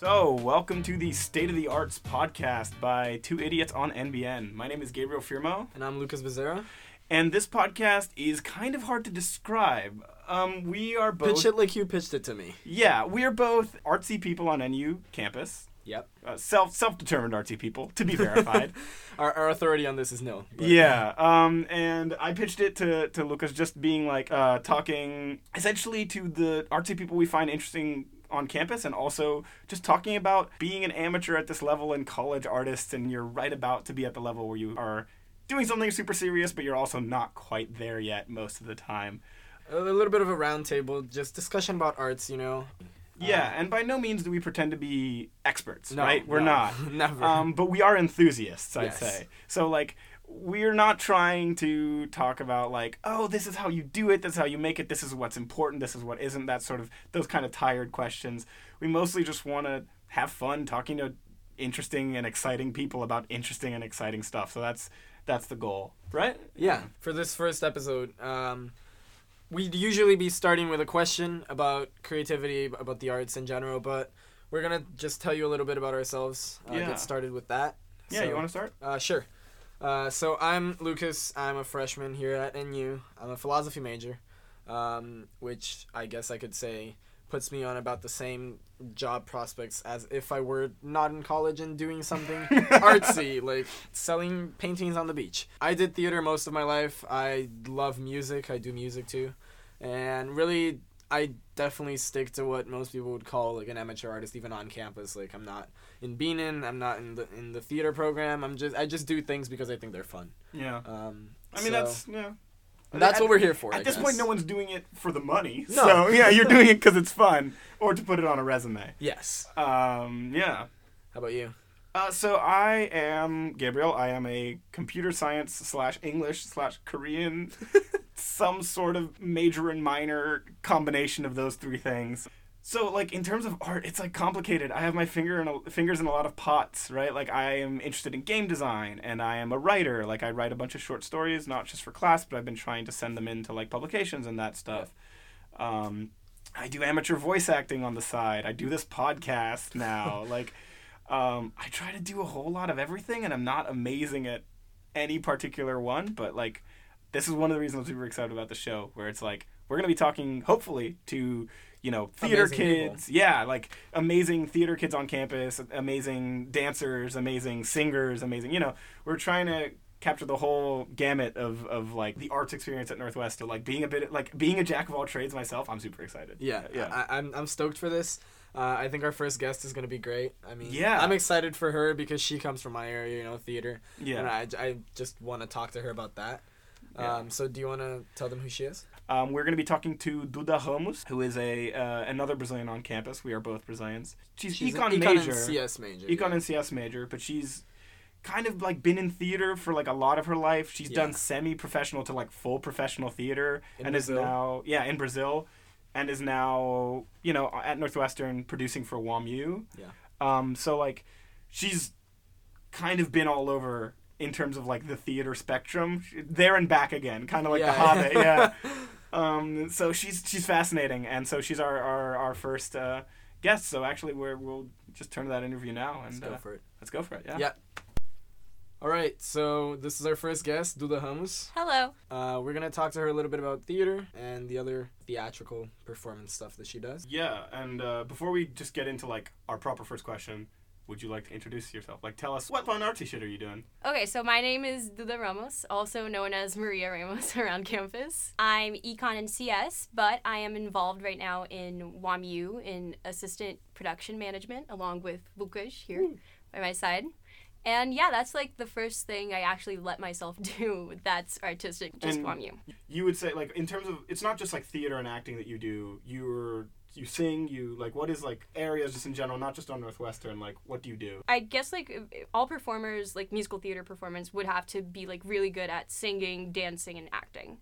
So, welcome to the State of the Arts podcast by Two Idiots on NBN. My name is Gabriel Firmo, And I'm Lucas Becerra. and this podcast is kind of hard to describe. Um, we are both. Pitch it like you pitched it to me. Yeah, we are both artsy people on NU campus. Yep. Uh, self self determined artsy people, to be verified. Our, our authority on this is nil. but- Yeah, um, and I pitched it to, to Lucas just being like uh, talking essentially to the artsy people we find interesting on campus and also just talking about being an amateur at this level and college artists and you're right about to be at the level where you are doing something super serious but you're also not quite there yet most of the time. A little bit of a roundtable, just discussion about arts, you know. Yeah, and by no means do we pretend to be experts, No, right? We're no, not. Never. Um, but we are enthusiasts, I'd Yes. say. So like we're not trying to talk about like, oh, this is how you do it, this is how you make it, this is what's important, this is what isn't, that sort of those kind of tired questions. We mostly just want to have fun talking to interesting and exciting people about interesting and exciting stuff. So that's that's the goal, right? yeah, for this first episode, um, we'd usually be starting with a question about creativity, about the arts in general, but we're going to just tell you a little bit about ourselves. Uh, Yeah. Get started with that. Yeah, So- you want to start? Uh, sure. Uh, so I'm Lucas. I'm a freshman here at NU. I'm a philosophy major, um, which I guess I could say puts me on about the same job prospects as if I were not in college and doing something artsy, like selling paintings on the beach. I did theater most of my life. I love music. I do music too, and really. I definitely stick to what most people would call like an amateur artist, even on campus. Like I'm not in Bienen. I'm not in the in the theater program. I'm just I just do things because I think they're fun. Yeah. Um, I mean so- that's yeah. that's At- what we're here for. At I this guess. point, no one's doing it for the money. No. So yeah, you're doing it because it's fun, or to put it on a resume. Yes. Um, yeah. How about you? Uh, so I am Gabriel. I am a computer science slash English slash Korean, some sort of major and minor combination of those three things. So like in terms of art, it's like complicated. I have my finger in a, fingers in a lot of pots, right? Like I am interested in game design, and I am a writer. Like I write a bunch of short stories, not just for class, but I've been trying to send them into like publications and that stuff. Um, I do amateur voice acting on the side. I do this podcast now. like, um, I try to do a whole lot of everything, and I'm not amazing at any particular one. But like, this is one of the reasons we were excited about the show, where it's like we're gonna be talking, hopefully, to you know theater Amazing people. kids, yeah, like amazing theater kids on campus, amazing dancers, amazing singers, amazing. You know, we're trying to capture the whole gamut of, of like the arts experience at Northwest. So like being a bit like being a jack of all trades myself, I'm super excited. Yeah. yeah. I, I'm I'm stoked for this. Uh, I think our first guest is gonna be great. I mean, Yeah. I'm excited for her because she comes from my area, you know, theater. Yeah. And I, I just want to talk to her about that. Yeah. Um, so do you want to tell them who she is? Um, we're going to be talking to Duda Ramos, who is a uh, another Brazilian on campus. We are both Brazilians. She's, She's econ, an major, and CS major. econ yeah. and CS major, but she's kind of like been in theater for like a lot of her life. She's done semi-professional to like full professional theater, In and Brazil. is now yeah in Brazil, and is now you know at Northwestern producing for Waa-Mu. Yeah. Um. So like, she's kind of been all over in terms of like the theater spectrum, there and back again, kind of like the Yeah. Hobbit. Yeah. Um, so she's she's fascinating, and so she's our our, our first uh, guest. So actually, we're, we'll just turn to that interview now, and Let's go uh, for it. let's go for it. Yeah. Yeah. All right, so this is our first guest, Duda Ramos. Hello. Uh, we're gonna talk to her a little bit about theater and the other theatrical performance stuff that she does. Yeah, and uh, before we just get into like our proper first question, would you like to introduce yourself? Like, tell us what fun artsy shit are you doing? Okay, so my name is Duda Ramos, also known as Maria Ramos around campus. I'm econ and CS, but I am involved right now in Waa-Mu in assistant production management along with Lucas here by my side. And yeah, that's like the first thing I actually let myself do that's artistic, just And- Waa-Mu. You would say like in terms of it's not just like theater and acting that you do. You're you sing. You like what is like areas just in general, not just on Northwestern. Like what do you do? I guess like uh, all performers, like musical theater performance, would have to be like really good at singing, dancing, and acting.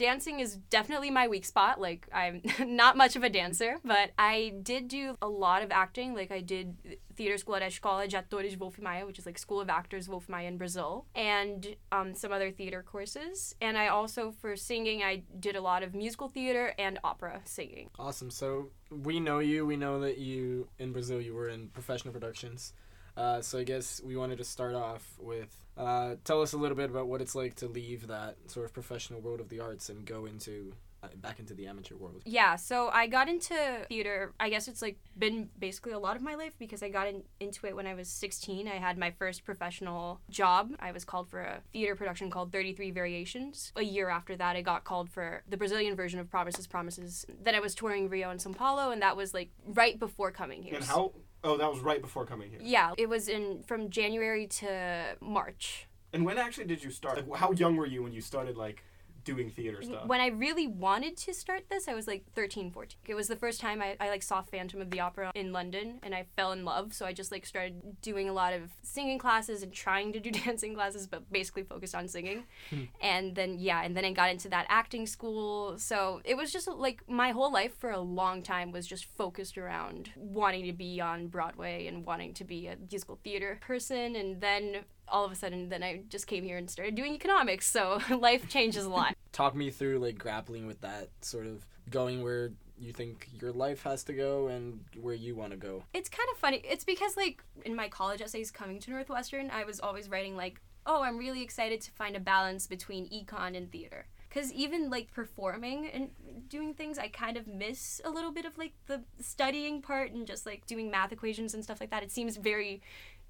Dancing is definitely my weak spot. Like I'm not much of a dancer, but I did do a lot of acting. Like I did theater school at Escola de Atores Wolf Maia, which is like School of Actors Wolf Maia in Brazil, and um, some other theater courses. And I also, for singing, I did a lot of musical theater and opera singing. Awesome. So we know you. We know that you in Brazil you were in professional productions. Uh, so I guess we wanted to start off with uh, tell us a little bit about what it's like to leave that sort of professional world of the arts and go into uh, back into the amateur world. Yeah, so I got into theater. I guess it's like been basically a lot of my life because I got in, into it when I was 16. I had my first professional job. I was called for a theater production called 33 Variations. A year after that, I got called for the Brazilian version of Promises Promises. Then I was touring Rio and Sao Paulo, and that was like right before coming here. And how? Oh, that was right before coming here. Yeah, it was in from January to March. And when actually did you start? Like, how young were you when you started like doing theater stuff? When I really wanted to start this, I was like 13, 14. It was the first time I, I like saw Phantom of the Opera in London and I fell in love. So I just like started doing a lot of singing classes and trying to do dancing classes, but basically focused on singing. Hmm. and then, yeah, and then I got into that acting school. So it was just like my whole life for a long time was just focused around wanting to be on Broadway and wanting to be a musical theater person. And then all of a sudden then I just came here and started doing economics. So life changes a lot. Talk me through like grappling with that sort of going where you think your life has to go and where you want to go. It's kind of funny. It's because like in my college essays coming to Northwestern, I was always writing like, "Oh, I'm really excited to find a balance between econ and theater." Cuz even like performing and doing things, I kind of miss a little bit of like the studying part and just like doing math equations and stuff like that. It seems very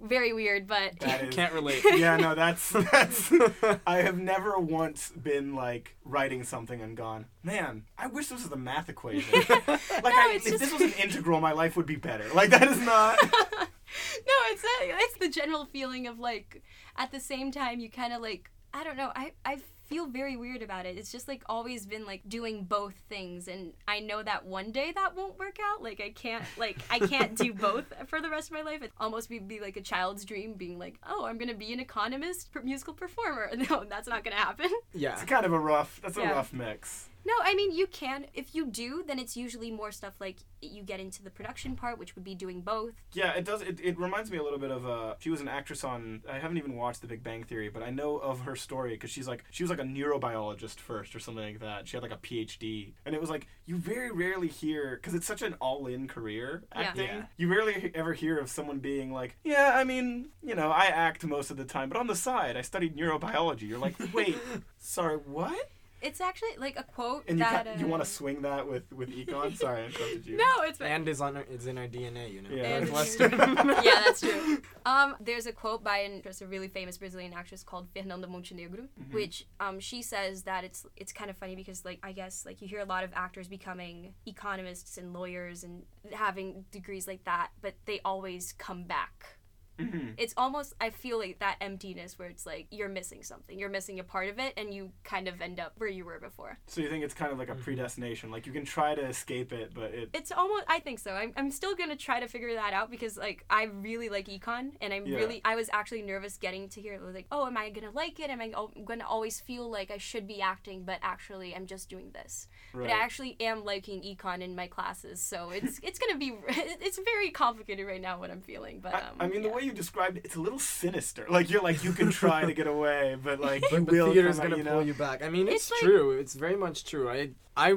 very weird, but That is- Can't relate. yeah, no, that's that's. I have never once been like writing something and gone, man, I wish this was a math equation. like, I, it's if just- this was an integral, my life would be better. Like, that is not. no, it's not, it's the general feeling of like at the same time you kind of like I don't know. I I feel very weird about it. It's just like always been like doing both things and I know that one day that won't work out. Like I can't like I can't do both for the rest of my life. It almost be, be like a child's dream being like, "Oh, I'm going to be an economist, musical performer." No, that's not going to happen. Yeah. It's kind of a rough. That's a Yeah. rough mix. No, I mean you can. If you do, then it's usually more stuff like you get into the production part, which would be doing both. Yeah, it does. It, it reminds me a little bit of. Uh, she was an actress on. I haven't even watched The Big Bang Theory, but I know of her story because she's like she was like a neurobiologist first or something like that. She had like a PhD, and it was like you very rarely hear because it's such an all-in career acting. Yeah. You rarely ever hear of someone being like, yeah, I mean, you know, I act most of the time, but on the side, I studied neurobiology. You're like, wait, sorry, what? It's actually like a quote And you that ca- you uh, want to swing that with with econ? Sorry, I interrupted you. No, it's And is on our, it's in our DNA, you know. Yeah. And- Northwestern. yeah, that's true. Um, there's a quote by an, just a really famous Brazilian actress called Fernanda Montenegro, which um, she says that it's it's kind of funny because like I guess like you hear a lot of actors becoming economists and lawyers and having degrees like that, but they always come back. Mhm. It's almost I feel like that emptiness where it's like you're missing something, you're missing a part of it, and you kind of end up where you were before. So you think it's kind of like a predestination? Like you can try to escape it, but it It's almost I think so. I'm, I'm still gonna try to figure that out because like I really like econ and I'm Yeah. really I was actually nervous getting to here It was like oh am I gonna like it am I gonna always feel like I should be acting but actually I'm just doing this right. but I actually am liking econ in my classes so it's it's gonna be it's very complicated right now what I'm feeling but I, um, I mean, the way you described it, it's a little sinister. Like you're like you can try to get away, but like you But the will theater's gonna you pull you back. I mean, it's, It's like- true. It's very much true. I I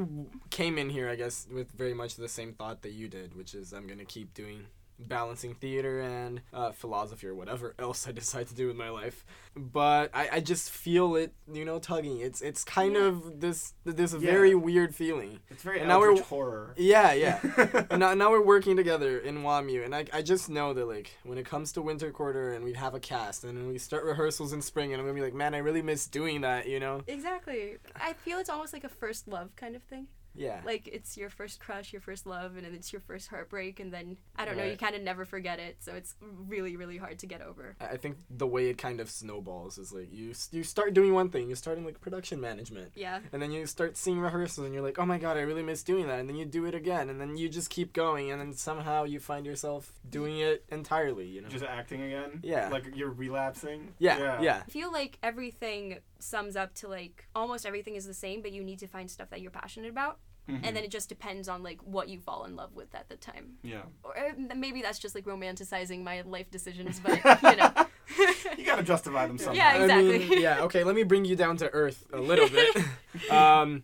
came in here, I guess, with very much the same thought that you did, which is I'm gonna keep doing balancing theater and uh, philosophy or whatever else I decide to do with my life. But I, I just feel it, you know, tugging. It's it's kind Yeah. of this this Yeah. very weird feeling. It's very And now we're- horror. Yeah, yeah. and now, now we're working together in Waa-Mu, and I, I just know that like when it comes to winter quarter and we have a cast and we start rehearsals in spring and I'm gonna be like, man, I really miss doing that, you know? exactly I feel it's almost like a first love kind of thing Yeah. like it's your first crush, your first love, and then it's your first heartbreak, and then I don't know, you kind of never forget it. So it's really, really hard to get over. I I think the way it kind of snowballs is like you you start doing one thing, you start in like production management, Yeah. and then you start seeing rehearsals, and you're like, oh my god, I really miss doing that, and then you do it again, and then you just keep going, and then somehow you find yourself doing it entirely, you know? Just acting again. Yeah. Like you're relapsing. yeah, yeah, I feel like everything sums up to like almost everything is the same, but you need to find stuff that you're passionate about. Mm-hmm. And then it just depends on like what you fall in love with at the time. yeah. Or uh, maybe that's just like romanticizing my life decisions, but you know. You gotta justify them somehow. Yeah, I exactly. mean, yeah, okay, let me bring you down to earth a little bit. um,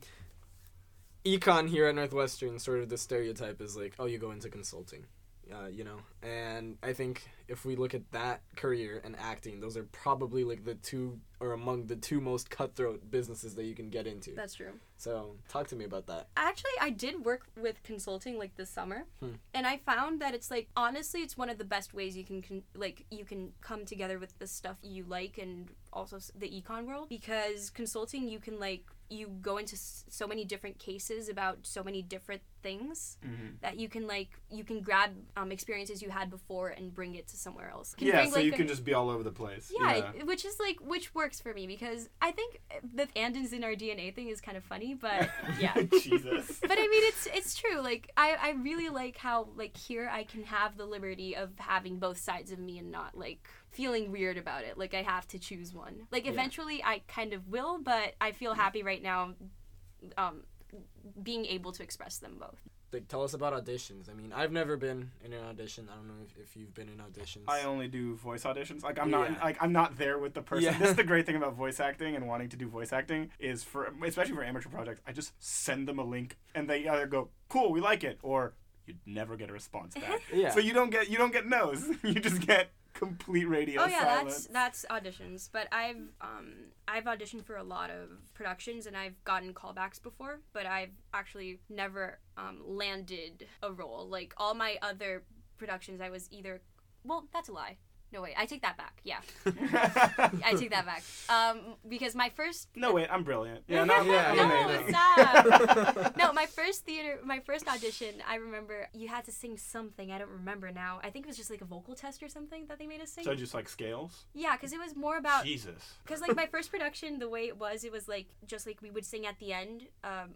econ here at Northwestern, sort of the stereotype is like, oh, you go into consulting. Uh, you know, and I think if we look at that career and acting, those are probably like the two or among the two most cutthroat businesses that you can get into. That's true. So, talk to me about that. Actually, I did work with consulting like this summer, Hmm. and I found that it's like honestly, it's one of the best ways you can con- like you can come together with the stuff you like and also the econ world because consulting you can like you go into so many different cases about so many different things Mhm. that you can like you can grab um, experiences you had before and bring it to somewhere else. Can Yeah, bring, so like, you a- can just be all over the place. yeah, which is like which works for me because I think the Andins in our DNA thing is kind of funny, but yeah. Jesus. But I mean, it's it's true. Like I, I really like how like here I can have the liberty of having both sides of me and not like feeling weird about it. Like I have to choose one. Like Yeah. eventually I kind of will, but I feel happy right now, um, being able to express them both. Like, tell us about auditions. I mean, I've never been in an audition. I don't know if, if you've been in auditions. I only do voice auditions. Like I'm not Yeah. like I'm not there with the person. Yeah. This is the great thing about voice acting and wanting to do voice acting is for especially for amateur projects. I just send them a link and they either go, "Cool, we like it," or you'd never get a response back. Yeah. So you don't get you don't get no's. you just get complete radio oh yeah, silence. that's that's auditions. But I've um I've auditioned for a lot of productions and I've gotten callbacks before, but I've actually never um, landed a role. Like all my other productions, I was either well, that's a lie. No wait, I take that back. Yeah, I take that back. Um, because my first no wait, I'm brilliant. Yeah, no, Yeah, no, stop. no, my first theater, my first audition, I remember you had to sing something. I don't remember now. I think it was just like a vocal test or something that they made us sing. So just like scales. yeah, because it was more about Jesus. because like my first production, the way it was, it was like just like we would sing at the end. Um,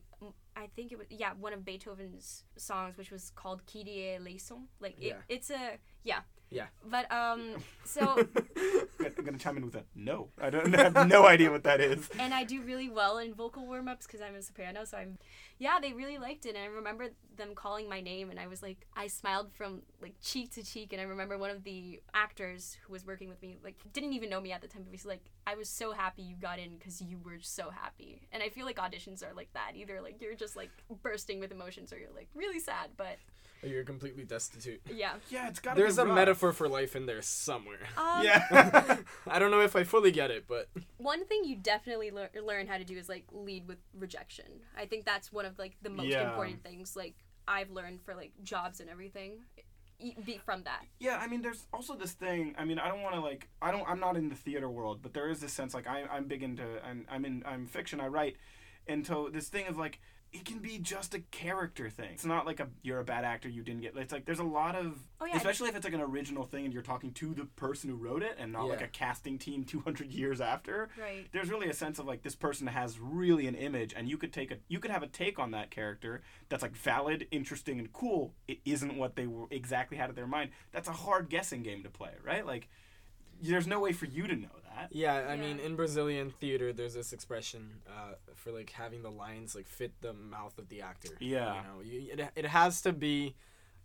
I think it was yeah one of Beethoven's songs, which was called Kyrie eleison. Like it, Yeah. it's a yeah. Yeah. But um, so I'm gonna chime in with a no. I don't I have no idea what that is. and I do really well in vocal warm ups because I'm a soprano. So I'm, yeah, they really liked it. And I remember them calling my name, and I was like, I smiled from like cheek to cheek. And I remember one of the actors who was working with me, like, didn't even know me at the time, but he's like, I was so happy you got in because you were so happy. And I feel like auditions are like that. Either like you're just like bursting with emotions, or you're like really sad. But You're completely destitute. yeah. Yeah, it's got. There's be a rough. metaphor for life in there somewhere. Um, Yeah. I don't know if I fully get it, but one thing you definitely lear- learn how to do is like lead with rejection. I think that's one of like the most Yeah. important things like I've learned for like jobs and everything e- be from that. Yeah, I mean, there's also this thing. I mean, I don't want to like. I don't. I'm not in the theater world, but there is this sense like I, I'm big into. I'm, I'm in. I'm fiction. I write, and so this thing of like it can be just a character thing. It's not like a you're a bad actor. You didn't get. It's like there's a lot of. Oh, yeah. Especially if it's like an original thing and you're talking to the person who wrote it and not like a casting team 200 years after. Right. There's really a sense of like this person has really an image and you could take a you could have a take on that character that's like valid, interesting and cool. It isn't what they were exactly had in their mind. That's a hard guessing game to play, right? Like there's no way for you to know that. yeah, I Yeah. mean, in Brazilian theater, there's this expression uh, for like having the lines like fit the mouth of the actor. Yeah. You know, you, it, it has to be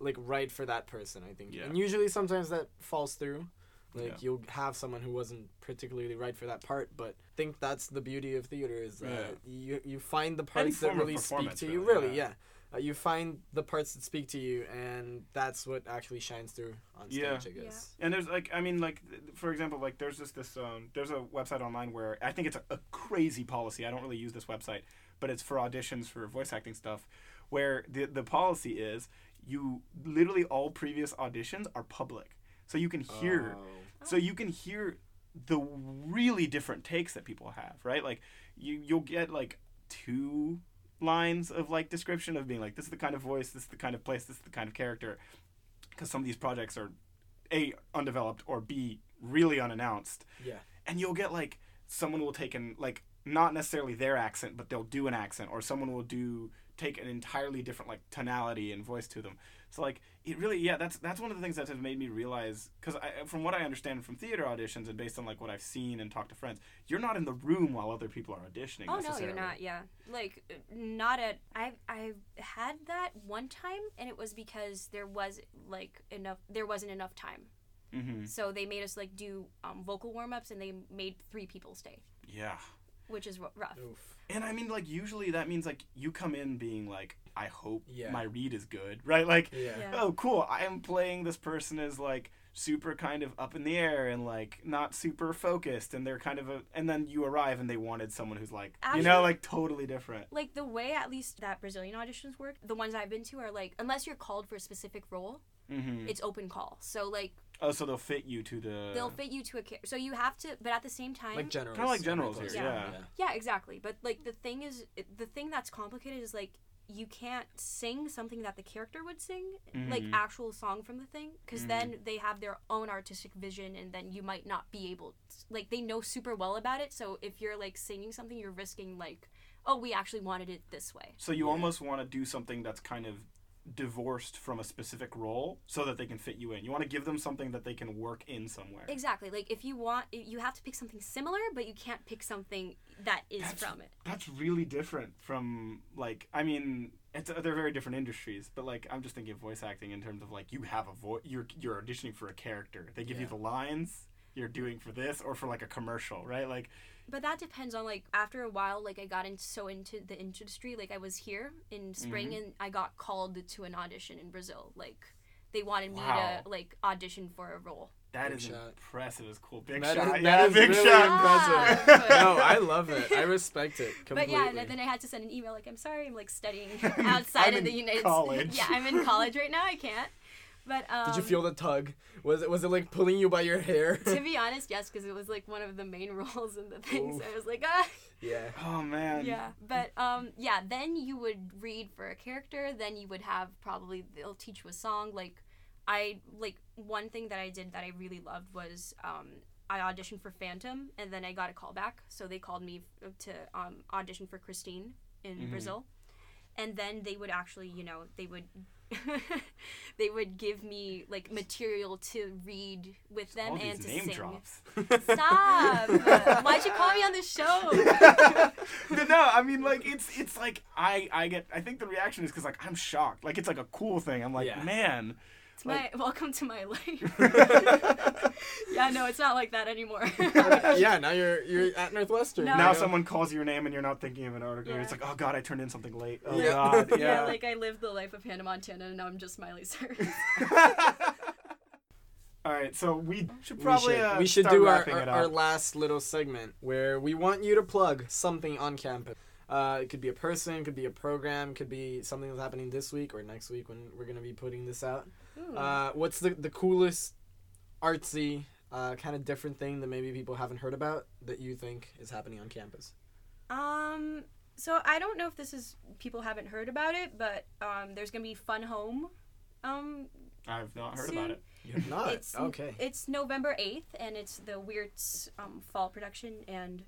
like right for that person, I think. Yeah. And usually, sometimes that falls through. Like Yeah. you'll have someone who wasn't particularly right for that part, but I think that's the beauty of theater is uh, Yeah. you you find the parts that really speak performance, to you. really, Really, yeah. Yeah. Uh, you find the parts that speak to you, and that's what actually shines through on stage. Yeah. I guess. And there's like I mean like th- for example like there's just this um there's a website online where I think it's a, a crazy policy. I don't really use this website, but it's for auditions for voice acting stuff where the the policy is you literally all previous auditions are public. So you can hear Oh. so you can hear the really different takes that people have, right? Like you you'll get like two lines of like description of being like this is the kind of voice, this is the kind of place, this is the kind of character. Because some of these projects are a undeveloped or b really unannounced. Yeah. and you'll get like someone will take an like not necessarily their accent but they'll do an accent or someone will do take an entirely different like tonality and voice to them So like it really yeah that's that's one of the things that has made me realize because from what I understand from theater auditions and based on like what I've seen and talked to friends, you're not in the room while other people are auditioning. Oh no, you're not. Yeah, like not at. I I had that one time, and it was because there was like enough. There wasn't enough time, Mm-hmm. so they made us like do um, vocal warm ups, and they made three people stay, Yeah. Which is r- rough. Oof. And I mean, like, usually that means, like, you come in being like, I hope Yeah. my read is good, right? Like, Yeah. Yeah. oh, cool, I am playing this person as, like, super kind of up in the air and, like, not super focused. And they're kind of a. And then you arrive and they wanted someone who's, like, you know, like, totally different. Like the way at least that Brazilian auditions work, the ones I've been to are like unless you're called for a specific role, hmm it's open call. So like Oh, so they'll fit you to the. they'll fit you to a character. So you have to, but at the same time, Like generals. Kinda like are generals here, Yeah. yeah. Yeah, exactly. But like the thing is, the thing that's complicated is like you can't sing something that the character would sing, like Mhm. actual song from the thing, because Mhm. then they have their own artistic vision, and then you might not be able, like they know super well about it. So if you're like singing something, you're risking like, oh, we actually wanted it this way. So you Yeah. almost want to do something that's kind of divorced from a specific role so that they can fit you in. You want to give them something that they can work in somewhere. Exactly. Like if you want, you have to pick something similar, but you can't pick something that is That's- from it. That's really different from like I mean it's they're very different industries, but like I'm just thinking of voice acting in terms of like you have a voice you're you're auditioning for a character. They give you the lines you're doing for this or for like a commercial, right? Like But that depends on like after a while, like I got in so into the industry. Like I was here in spring Mhm. and I got called to an audition in Brazil. Like they wanted me to like audition for a role. that Big is shot. impressive. It's cool. Big That is- shot. that yeah, is big really shot. impressive. No, I love it. I respect it But yeah, and then I had to send an email like I'm sorry, I'm like studying outside I'm of the United college. States. Yeah, I'm in college right now. I can't. But um, Did you feel the tug? Was it was it like pulling you by your hair? To be honest, yes, because it was like one of the main roles in the thing. So Oof. I was like, ah. yeah. Oh man. Yeah, but um, yeah. Then you would read for a character. Then you would have probably they'll teach you a song. Like, I like one thing that I did that I really loved was um, I auditioned for Phantom, and then I got a call back. So they called me f- to um, audition for Christine in Mhm. Brazil, and then they would actually, you know, they would. they would give me like material to read with them All and these to name sing. drops. Stop! Why'd you call me on the show? no, I mean like it's it's like I I get I think the reaction is because like I'm shocked. Like it's like a cool thing. I'm like Yeah. man. It's my welcome to my life. yeah, no, it's not like that anymore. yeah, now you're you're at Northwestern. No. now someone calls your name and you're not thinking of an article. It's like, oh god, I turned in something late. Oh Yeah. god, yeah. yeah. like I lived the life of Hannah Montana, and now I'm just Miley Cyrus. All right, so we should we probably should, uh, we should start do our, our, it our last little segment where we want you to plug something on campus. Uh, it could be a person, could be a program, could be something that's happening this week or next week when we're gonna be putting this out. Ooh. Uh, what's the the coolest, artsy, uh, kind of different thing that maybe people haven't heard about that you think is happening on campus? um, so I don't know if this is people haven't heard about it, but um, there's gonna be Fun Home. Um, I've not heard soon. about it. You have not. It's okay. It's November eighth, and it's the Wirtz um, fall production, and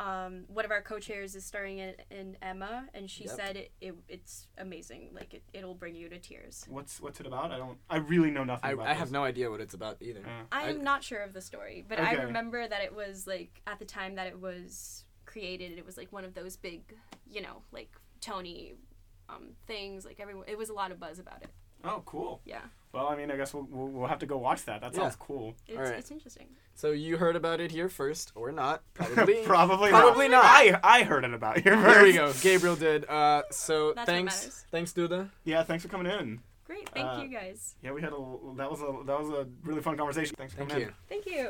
um, one of our co-chairs is starring in, in Emma, and she Yep. said it, it it's amazing. Like it, it'll bring you to tears. What's what's it about? I don't. I really know nothing I, about I have no idea what it's about either. Yeah. I'm I- not sure of the story, but I remember that it was like at the time that it was created, it was like one of those big, you know, like Tony um, things. Like everyone, it was a lot of buzz about it. Oh, cool. Yeah, Well, I mean, I guess we'll we'll, we'll have to go watch that. That Yeah. sounds cool. it's, Alright. it's interesting. So you heard about it here first, or not? Probably. probably Probably not. I I heard it about here first. There we go. Gabriel did. Uh, so That's what thanks, matters. thanks, Duda. Yeah, thanks for coming in. Great, thank Uh, you guys. Yeah, we had a that was a that was a really fun conversation. Thanks for Thank coming you. in. Thank you.